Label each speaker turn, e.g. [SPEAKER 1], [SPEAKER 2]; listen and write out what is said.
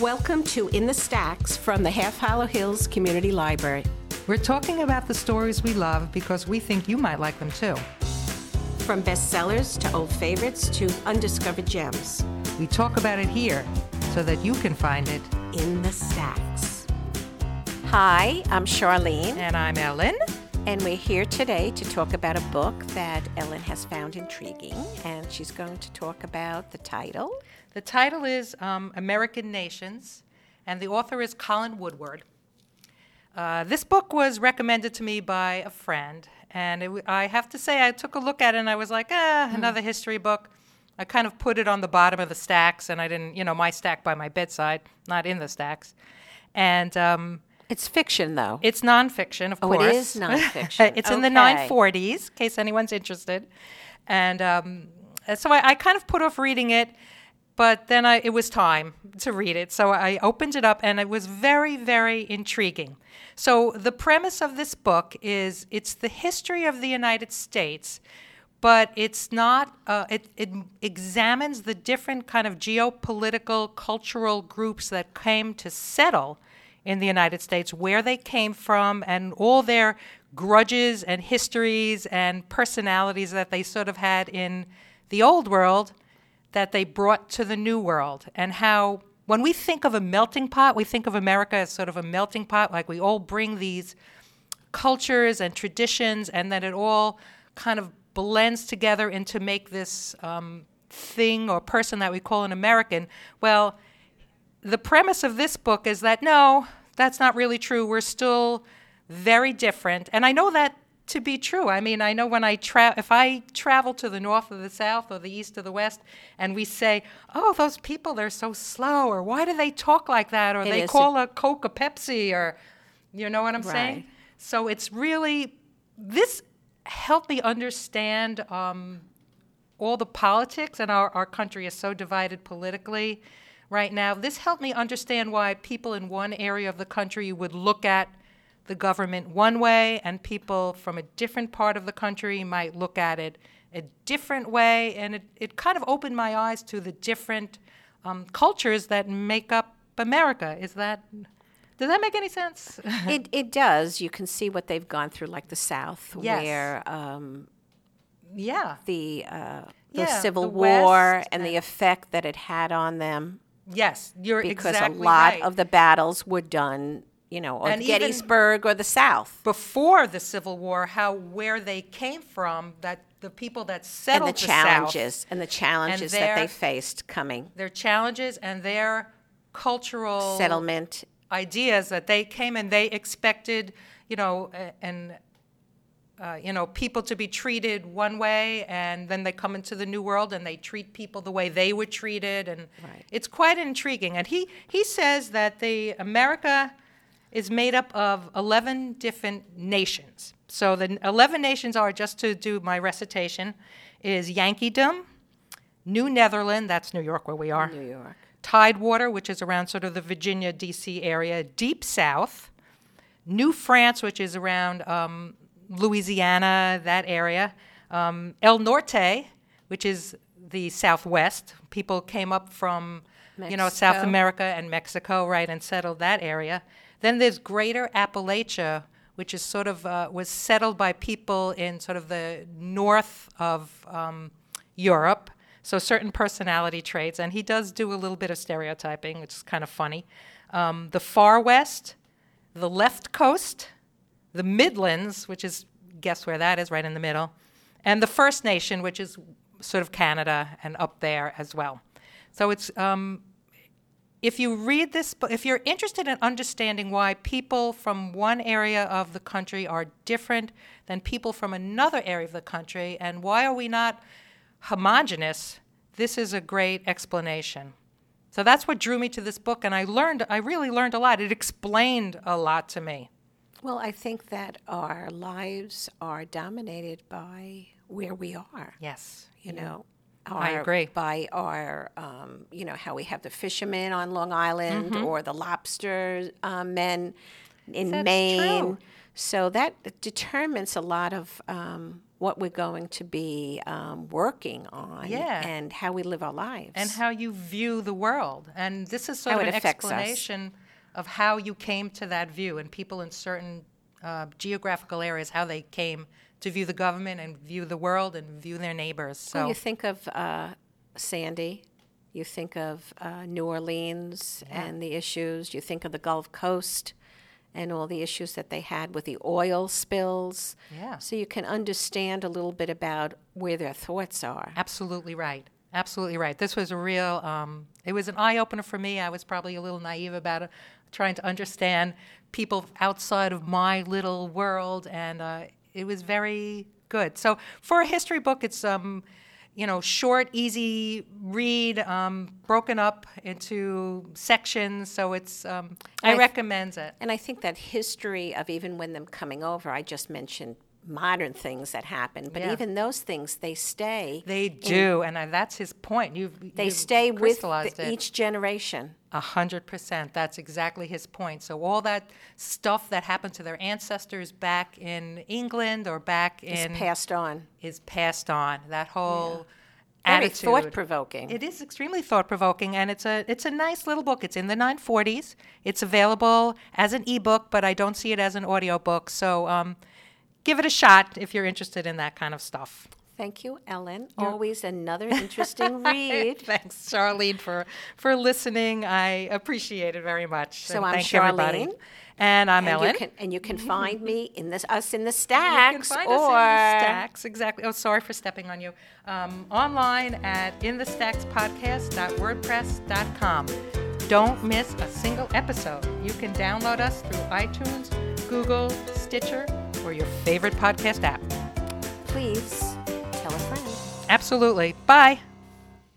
[SPEAKER 1] Welcome to In the Stacks from the Half Hollow Hills Community Library.
[SPEAKER 2] We're talking about the stories we love because we think you might like them too.
[SPEAKER 1] From bestsellers to old favorites to undiscovered gems.
[SPEAKER 2] We talk about it here so that you can find it.
[SPEAKER 1] In the Stacks. Hi, I'm Charlene,
[SPEAKER 2] And I'm Ellen.
[SPEAKER 1] and we're here today to talk about a book that Ellen has found intriguing, and she's going to talk about the title.
[SPEAKER 2] The title is um, American Nations, and the author is Colin Woodard. Uh, this book was recommended to me by a friend, and w- I have to say, I took a look at it and I was like, ah, another history book. I kind of put it on the bottom of the stacks, and I didn't, you know, my stack by my bedside, not in the stacks. And um,
[SPEAKER 1] It's fiction, though.
[SPEAKER 2] it's nonfiction, of
[SPEAKER 1] Oh,
[SPEAKER 2] course.
[SPEAKER 1] Oh, it is nonfiction.
[SPEAKER 2] it's in the
[SPEAKER 1] Okay.
[SPEAKER 2] 940s, in case anyone's interested. And um, so I, I kind of put off reading it, but then I, it was time to read it. So I opened it up, and it was very, very intriguing. So the premise of this book is it's the history of the United States, but it's not. Uh, it, it examines the different kind of geopolitical, cultural groups that came to settle in the United States, where they came from, and all their grudges and histories and personalities that they sort of had in the old world that they brought to the new world, and how when we think of a melting pot, we think of America as sort of a melting pot, like we all bring these cultures and traditions, and then it all kind of blends together into make this um, thing or person that we call an American. Well, the premise of this book is that no, that's not really true. We're still very different, and I know that to be true. I mean, I know when I tra- if I travel to the north or the south or the east or the west, and we say, "Oh, those people, they're so slow," or "Why do they talk like that?" or
[SPEAKER 1] It
[SPEAKER 2] "They
[SPEAKER 1] is a-
[SPEAKER 2] call a Coke a Pepsi," or you know what I'm saying? So it's really this helped me understand um, all the politics, and our, our country is so divided politically right now. This helped me understand why people in one area of the country would look at the government one way, and people from a different part of the country might look at it a different way. And it, it kind of opened my eyes to the different um, cultures that make up America. Is that, does that make any sense?
[SPEAKER 1] it, it does. You can see what they've gone through, like the South,
[SPEAKER 2] Yes.
[SPEAKER 1] where um,
[SPEAKER 2] yeah.
[SPEAKER 1] the uh, the
[SPEAKER 2] Yeah,
[SPEAKER 1] Civil
[SPEAKER 2] the
[SPEAKER 1] War
[SPEAKER 2] West
[SPEAKER 1] and the effect that it had on them,
[SPEAKER 2] Yes, you're
[SPEAKER 1] because
[SPEAKER 2] exactly
[SPEAKER 1] a lot
[SPEAKER 2] right.
[SPEAKER 1] of the battles were done, you know, or
[SPEAKER 2] And even-
[SPEAKER 1] Gettysburg or the South,
[SPEAKER 2] before the Civil War, how where they came from, that the people that
[SPEAKER 1] and
[SPEAKER 2] settled
[SPEAKER 1] the
[SPEAKER 2] South,
[SPEAKER 1] challenges and the challenges that they
[SPEAKER 2] their-
[SPEAKER 1] faced coming
[SPEAKER 2] their challenges and their cultural
[SPEAKER 1] settlement.
[SPEAKER 2] ideas that they came and they expected, you know, a- and uh, you know, people to be treated one way, and then they come into the new world and they treat people the way they were treated, and
[SPEAKER 1] Right.
[SPEAKER 2] it's quite intriguing. And he he says that the America is made up of 11 different nations. So the 11 nations are just to do my recitation is Yankeedom, New Netherland, that's New York where we are.
[SPEAKER 1] New York.
[SPEAKER 2] Tidewater, which is around sort of the Virginia, D.C. area, Deep South, New France, which is around um, Louisiana, that area, um, El Norte, which is the Southwest. People came up from, you know, South America and Mexico, right, and settled that area. Then there's Greater Appalachia, which is sort of uh, was settled by people in sort of the north of um, Europe. So certain personality traits, and he does do a little bit of stereotyping, which is kind of funny. Um, the far west, the left coast, the Midlands, which is guess where that is, right in the middle, and the First Nation, which is sort of Canada and up there as well. So it's um, if you read this book, if you're interested in understanding why people from one area of the country are different than people from another area of the country, and why are we not homogenous, this is a great explanation. So that's what drew me to this book, and I learned, I really learned a lot. It explained a lot to me.
[SPEAKER 1] Well, I think that our lives are dominated by where we are.
[SPEAKER 2] Yes.
[SPEAKER 1] You know,
[SPEAKER 2] I agree.
[SPEAKER 1] By our, um, you know, how we have the fishermen on Long Island or the lobster uh, men in
[SPEAKER 2] Mm-hmm. That's
[SPEAKER 1] Maine.
[SPEAKER 2] true.
[SPEAKER 1] So that determines a lot of um, what we're going to be um, working on
[SPEAKER 2] Yeah.
[SPEAKER 1] and how we live our lives.
[SPEAKER 2] and how you view the world. And this is sort
[SPEAKER 1] How
[SPEAKER 2] of an
[SPEAKER 1] affects us.
[SPEAKER 2] explanation of how you came to that view, and people in certain uh, geographical areas how they came to view the government and view the world and view their neighbors. So
[SPEAKER 1] Well, you think of uh, Sandy, you think of uh, New Orleans and the issues, you think of the Gulf Coast and all the issues that they had with the oil spills.
[SPEAKER 2] Yeah.
[SPEAKER 1] So you can understand a little bit about where their thoughts are.
[SPEAKER 2] Absolutely right. Absolutely right. This was a real. Um, it was an eye opener for me. I was probably a little naive about it, trying to understand people outside of my little world, and uh, it was very good. So for a history book, it's um, you know, short, easy read, um, broken up into sections. So it's. Um, I
[SPEAKER 1] I th-
[SPEAKER 2] recommend it.
[SPEAKER 1] And I think that history of even when them coming over, I just mentioned modern things that happen, but
[SPEAKER 2] Yeah.
[SPEAKER 1] even those things, they stay.
[SPEAKER 2] They do, and uh, that's his point. You've
[SPEAKER 1] They
[SPEAKER 2] you've
[SPEAKER 1] stay with the, each generation.
[SPEAKER 2] A hundred percent. That's exactly his point. So all that stuff that happened to their ancestors back in England or back in
[SPEAKER 1] passed on.
[SPEAKER 2] is passed on. That whole
[SPEAKER 1] Very
[SPEAKER 2] attitude.
[SPEAKER 1] thought provoking.
[SPEAKER 2] It is extremely thought provoking, and it's a it's a nice little book. It's in the 940s. It's available as an ebook, but I don't see it as an audiobook. So um, give it a shot if you're interested in that kind of stuff.
[SPEAKER 1] Thank you, Ellen. Always another interesting read.
[SPEAKER 2] Thanks, Charlene, for for listening. I appreciate it very much.
[SPEAKER 1] So
[SPEAKER 2] And
[SPEAKER 1] I'm
[SPEAKER 2] thank everybody.
[SPEAKER 1] Charlene.
[SPEAKER 2] And I'm
[SPEAKER 1] and
[SPEAKER 2] Ellen.
[SPEAKER 1] You can, and you can find me in this us in the
[SPEAKER 2] You
[SPEAKER 1] stacks
[SPEAKER 2] can find
[SPEAKER 1] or
[SPEAKER 2] us in the stacks exactly. Oh, sorry for stepping on you. Um, online at inthestackspodcast.wordpress.com. Don't miss a single episode. You can download us through iTunes, Google, Stitcher, or your favorite podcast app.
[SPEAKER 1] please tell a friend.
[SPEAKER 2] Absolutely. Bye.